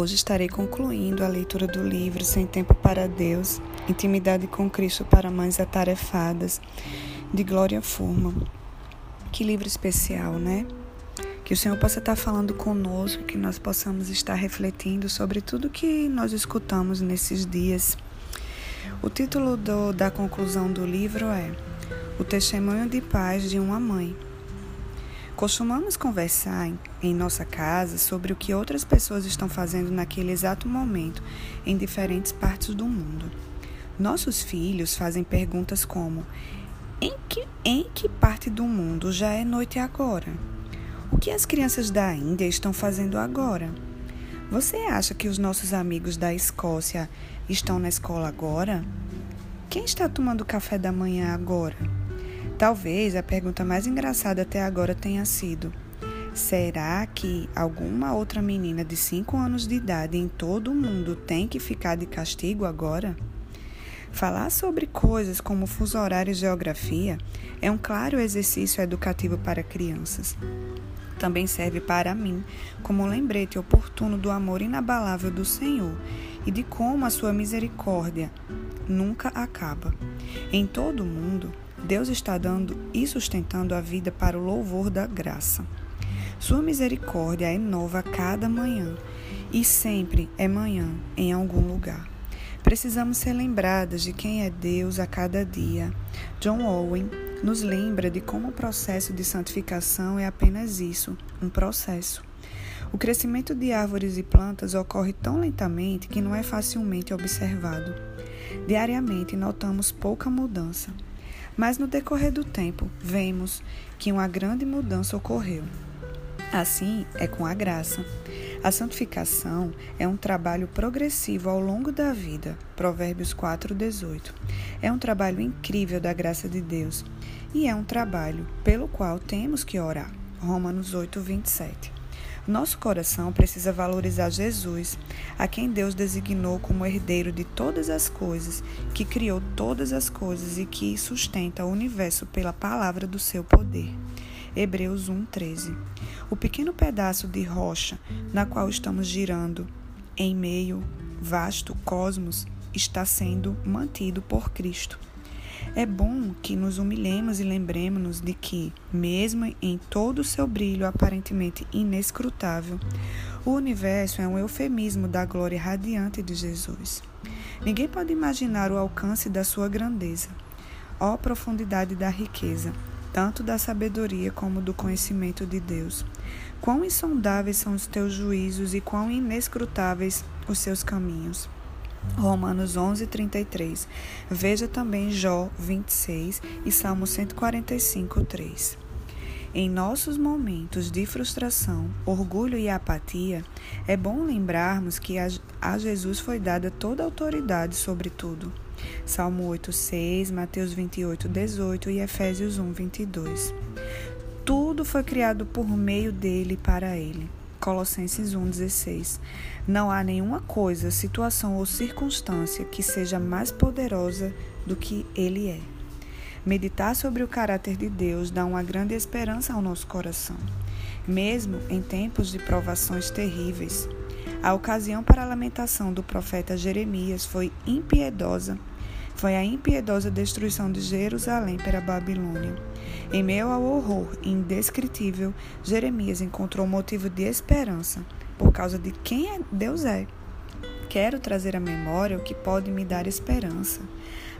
Hoje estarei concluindo a leitura do livro Sem Tempo para Deus, Intimidade com Cristo para Mães Atarefadas, de Glória Furman. Que livro especial, né? Que o Senhor possa estar falando conosco, que nós possamos estar refletindo sobre tudo que nós escutamos nesses dias. O título do, da conclusão do livro é O Testemunho de Paz de uma Mãe. Costumamos conversar em, em nossa casa sobre o que outras pessoas estão fazendo naquele exato momento em diferentes partes do mundo. Nossos filhos fazem perguntas como: em que, em que parte do mundo já é noite agora? O que as crianças da Índia estão fazendo agora? Você acha que os nossos amigos da Escócia estão na escola agora? Quem está tomando café da manhã agora? Talvez a pergunta mais engraçada até agora tenha sido: será que alguma outra menina de 5 anos de idade em todo o mundo tem que ficar de castigo agora? Falar sobre coisas como fuso horário e geografia é um claro exercício educativo para crianças. Também serve para mim como lembrete oportuno do amor inabalável do Senhor e de como a sua misericórdia nunca acaba. Em todo o mundo, Deus está dando e sustentando a vida para o louvor da graça. Sua misericórdia é nova a cada manhã e sempre é manhã em algum lugar. Precisamos ser lembradas de quem é Deus a cada dia. John Owen nos lembra de como o processo de santificação é apenas isso, um processo. O crescimento de árvores e plantas ocorre tão lentamente que não é facilmente observado. Diariamente notamos pouca mudança. Mas no decorrer do tempo, vemos que uma grande mudança ocorreu. Assim é com a graça. A santificação é um trabalho progressivo ao longo da vida. Provérbios 4:18. É um trabalho incrível da graça de Deus e é um trabalho pelo qual temos que orar. Romanos 8:27. Nosso coração precisa valorizar Jesus, a quem Deus designou como herdeiro de todas as coisas, que criou todas as coisas e que sustenta o universo pela palavra do seu poder. Hebreus 1:13. O pequeno pedaço de rocha na qual estamos girando em meio vasto cosmos está sendo mantido por Cristo. É bom que nos humilhemos e lembremos-nos de que, mesmo em todo o seu brilho aparentemente inescrutável, o universo é um eufemismo da glória radiante de Jesus. Ninguém pode imaginar o alcance da sua grandeza. Ó profundidade da riqueza, tanto da sabedoria como do conhecimento de Deus. Quão insondáveis são os teus juízos e quão inescrutáveis os seus caminhos. Romanos 11, 33. Veja também Jó 26 e Salmo 145, 3. Em nossos momentos de frustração, orgulho e apatia, é bom lembrarmos que a Jesus foi dada toda a autoridade sobre tudo. Salmo 8, 6, Mateus 28, 18 e Efésios 1, 22. Tudo foi criado por meio dele e para ele. Colossenses 1,16. Não há nenhuma coisa, situação ou circunstância que seja mais poderosa do que Ele é. Meditar sobre o caráter de Deus dá uma grande esperança ao nosso coração, mesmo em tempos de provações terríveis. A ocasião para a lamentação do profeta Jeremias foi impiedosa foi a impiedosa destruição de Jerusalém pela Babilônia. Em meio ao horror indescritível, Jeremias encontrou motivo de esperança por causa de quem é Deus é. Quero trazer à memória o que pode me dar esperança.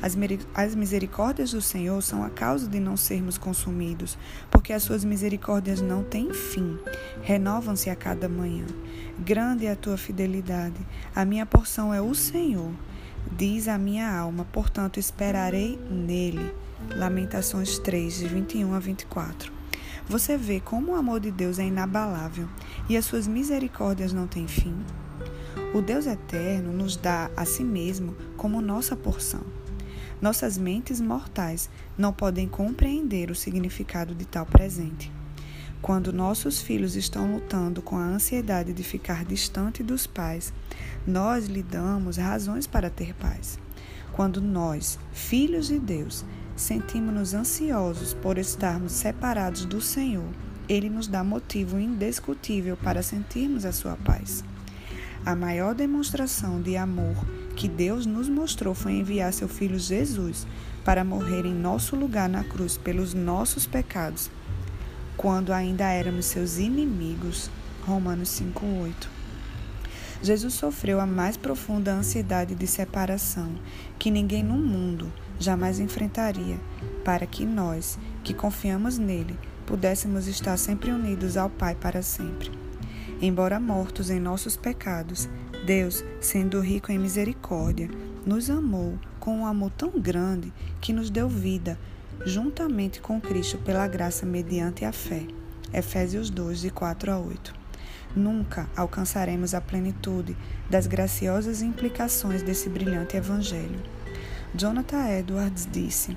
As misericórdias do Senhor são a causa de não sermos consumidos, porque as suas misericórdias não têm fim, renovam-se a cada manhã. Grande é a tua fidelidade, a minha porção é o Senhor. Diz a minha alma, portanto esperarei nele. Lamentações 3, de 21 a 24. Você vê como o amor de Deus é inabalável e as suas misericórdias não têm fim. O Deus eterno nos dá a si mesmo como nossa porção. Nossas mentes mortais não podem compreender o significado de tal presente. Quando nossos filhos estão lutando com a ansiedade de ficar distante dos pais, nós lhe damos razões para ter paz. Quando nós, filhos de Deus, sentimos-nos ansiosos por estarmos separados do Senhor, ele nos dá motivo indiscutível para sentirmos a sua paz. A maior demonstração de amor que Deus nos mostrou foi enviar seu filho Jesus para morrer em nosso lugar na cruz pelos nossos pecados, quando ainda éramos seus inimigos. Romanos 5:8. Jesus sofreu a mais profunda ansiedade de separação que ninguém no mundo jamais enfrentaria, para que nós, que confiamos nele, pudéssemos estar sempre unidos ao Pai para sempre. Embora mortos em nossos pecados, Deus, sendo rico em misericórdia, nos amou com um amor tão grande que nos deu vida, juntamente com Cristo pela graça mediante a fé. Efésios 2, de 4 a 8 nunca alcançaremos a plenitude das graciosas implicações desse brilhante evangelho. Jonathan Edwards disse: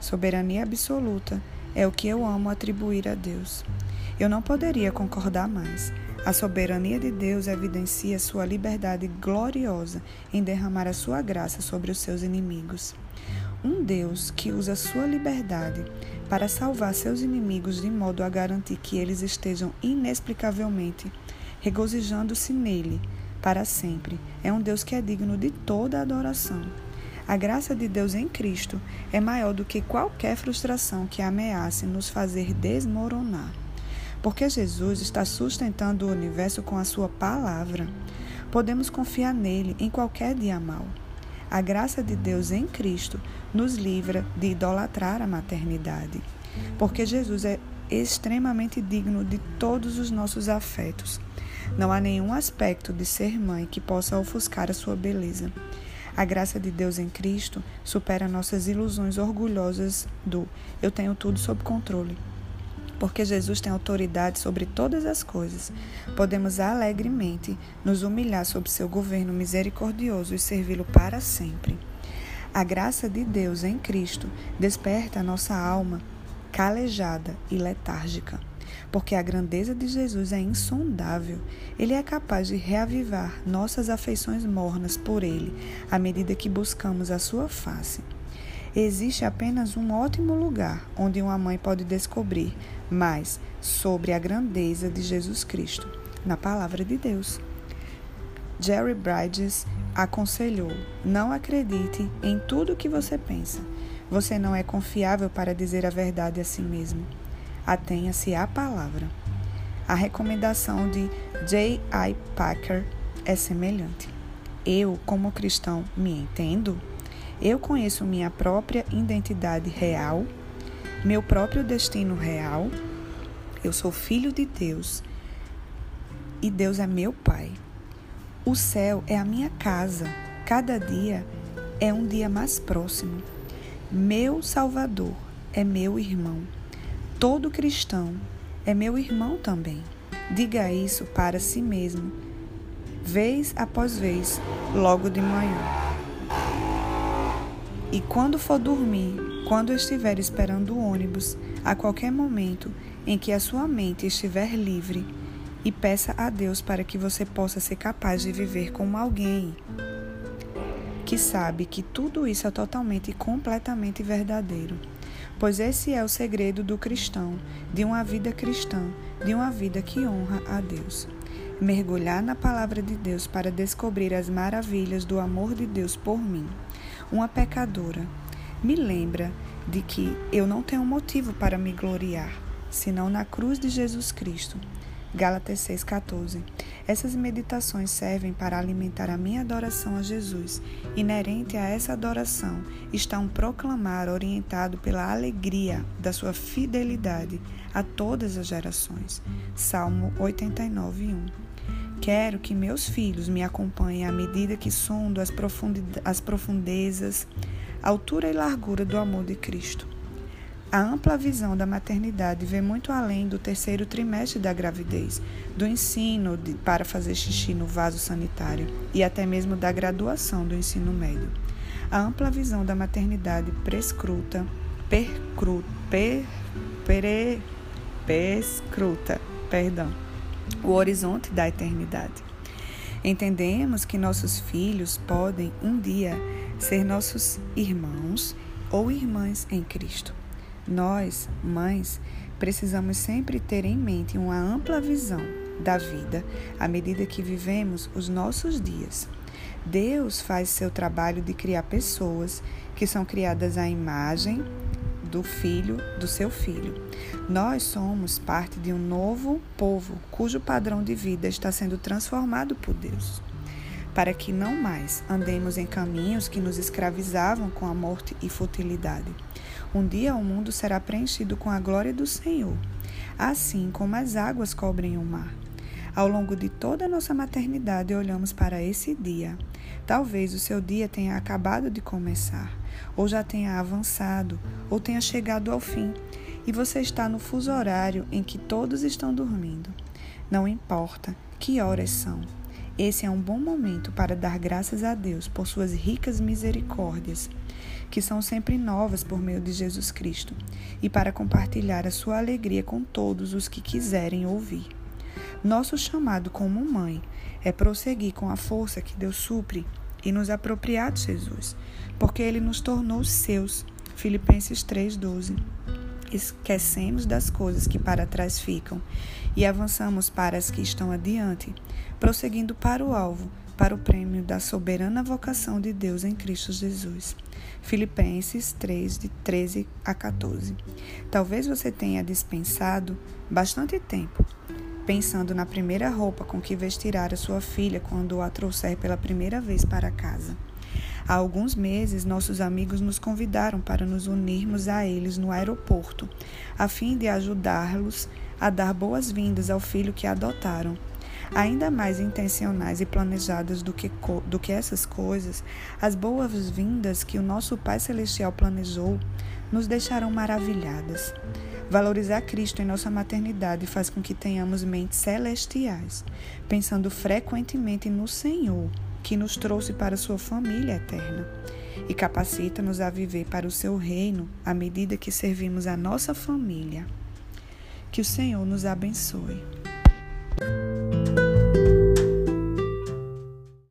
Soberania absoluta é o que eu amo atribuir a Deus. Eu não poderia concordar mais. A soberania de Deus evidencia sua liberdade gloriosa em derramar a sua graça sobre os seus inimigos. Um Deus que usa sua liberdade para salvar seus inimigos de modo a garantir que eles estejam inexplicavelmente regozijando-se nele para sempre. É um Deus que é digno de toda adoração. A graça de Deus em Cristo é maior do que qualquer frustração que ameace nos fazer desmoronar. Porque Jesus está sustentando o universo com a sua palavra. Podemos confiar nele em qualquer dia mau. A graça de Deus em Cristo nos livra de idolatrar a maternidade. Porque Jesus é extremamente digno de todos os nossos afetos. Não há nenhum aspecto de ser mãe que possa ofuscar a sua beleza. A graça de Deus em Cristo supera nossas ilusões orgulhosas do eu tenho tudo sob controle. Porque Jesus tem autoridade sobre todas as coisas, podemos alegremente nos humilhar sob seu governo misericordioso e servi-lo para sempre. A graça de Deus em Cristo desperta a nossa alma calejada e letárgica porque a grandeza de Jesus é insondável. Ele é capaz de reavivar nossas afeições mornas por Ele, à medida que buscamos a Sua face. Existe apenas um ótimo lugar onde uma mãe pode descobrir mais sobre a grandeza de Jesus Cristo, na Palavra de Deus. Jerry Bridges aconselhou: não acredite em tudo o que você pensa. Você não é confiável para dizer a verdade a si mesmo atenha-se à palavra. A recomendação de J.I. Packer é semelhante. Eu, como cristão, me entendo? Eu conheço minha própria identidade real, meu próprio destino real. Eu sou filho de Deus e Deus é meu Pai. O céu é a minha casa. Cada dia é um dia mais próximo. Meu Salvador é meu irmão. Todo cristão é meu irmão também. Diga isso para si mesmo, vez após vez, logo de manhã. E quando for dormir, quando estiver esperando o ônibus, a qualquer momento em que a sua mente estiver livre, e peça a Deus para que você possa ser capaz de viver como alguém que sabe que tudo isso é totalmente e completamente verdadeiro. Pois esse é o segredo do cristão, de uma vida cristã, de uma vida que honra a Deus. Mergulhar na palavra de Deus para descobrir as maravilhas do amor de Deus por mim. Uma pecadora me lembra de que eu não tenho motivo para me gloriar, senão na cruz de Jesus Cristo. Gálatas 6,14. Essas meditações servem para alimentar a minha adoração a Jesus. Inerente a essa adoração está um proclamar orientado pela alegria da sua fidelidade a todas as gerações. Salmo 89, 1. Quero que meus filhos me acompanhem à medida que sondo as, as profundezas, altura e largura do amor de Cristo. A ampla visão da maternidade vê muito além do terceiro trimestre da gravidez, do ensino de, para fazer xixi no vaso sanitário e até mesmo da graduação do ensino médio. A ampla visão da maternidade prescruta, percru, per, prescruta, perdão, o horizonte da eternidade. Entendemos que nossos filhos podem um dia ser nossos irmãos ou irmãs em Cristo. Nós, mães, precisamos sempre ter em mente uma ampla visão da vida à medida que vivemos os nossos dias. Deus faz seu trabalho de criar pessoas que são criadas à imagem do filho, do seu filho. Nós somos parte de um novo povo cujo padrão de vida está sendo transformado por Deus, para que não mais andemos em caminhos que nos escravizavam com a morte e futilidade. Um dia o mundo será preenchido com a glória do Senhor, assim como as águas cobrem o mar. Ao longo de toda a nossa maternidade, olhamos para esse dia. Talvez o seu dia tenha acabado de começar, ou já tenha avançado, ou tenha chegado ao fim, e você está no fuso horário em que todos estão dormindo. Não importa que horas são. Esse é um bom momento para dar graças a Deus por suas ricas misericórdias, que são sempre novas por meio de Jesus Cristo, e para compartilhar a sua alegria com todos os que quiserem ouvir. Nosso chamado como mãe é prosseguir com a força que Deus supre e nos apropriar de Jesus, porque ele nos tornou seus. Filipenses 3:12. Esquecemos das coisas que para trás ficam e avançamos para as que estão adiante, prosseguindo para o alvo, para o prêmio da soberana vocação de Deus em Cristo Jesus. Filipenses 3, de 13 a 14. Talvez você tenha dispensado bastante tempo pensando na primeira roupa com que vestirá a sua filha quando a trouxer pela primeira vez para casa. Há alguns meses, nossos amigos nos convidaram para nos unirmos a eles no aeroporto, a fim de ajudá-los a dar boas-vindas ao filho que adotaram. Ainda mais intencionais e planejadas do que, do que essas coisas, as boas-vindas que o nosso Pai Celestial planejou nos deixaram maravilhadas. Valorizar Cristo em nossa maternidade faz com que tenhamos mentes celestiais, pensando frequentemente no Senhor, que nos trouxe para sua família eterna, e capacita-nos a viver para o seu reino à medida que servimos a nossa família. Que o Senhor nos abençoe.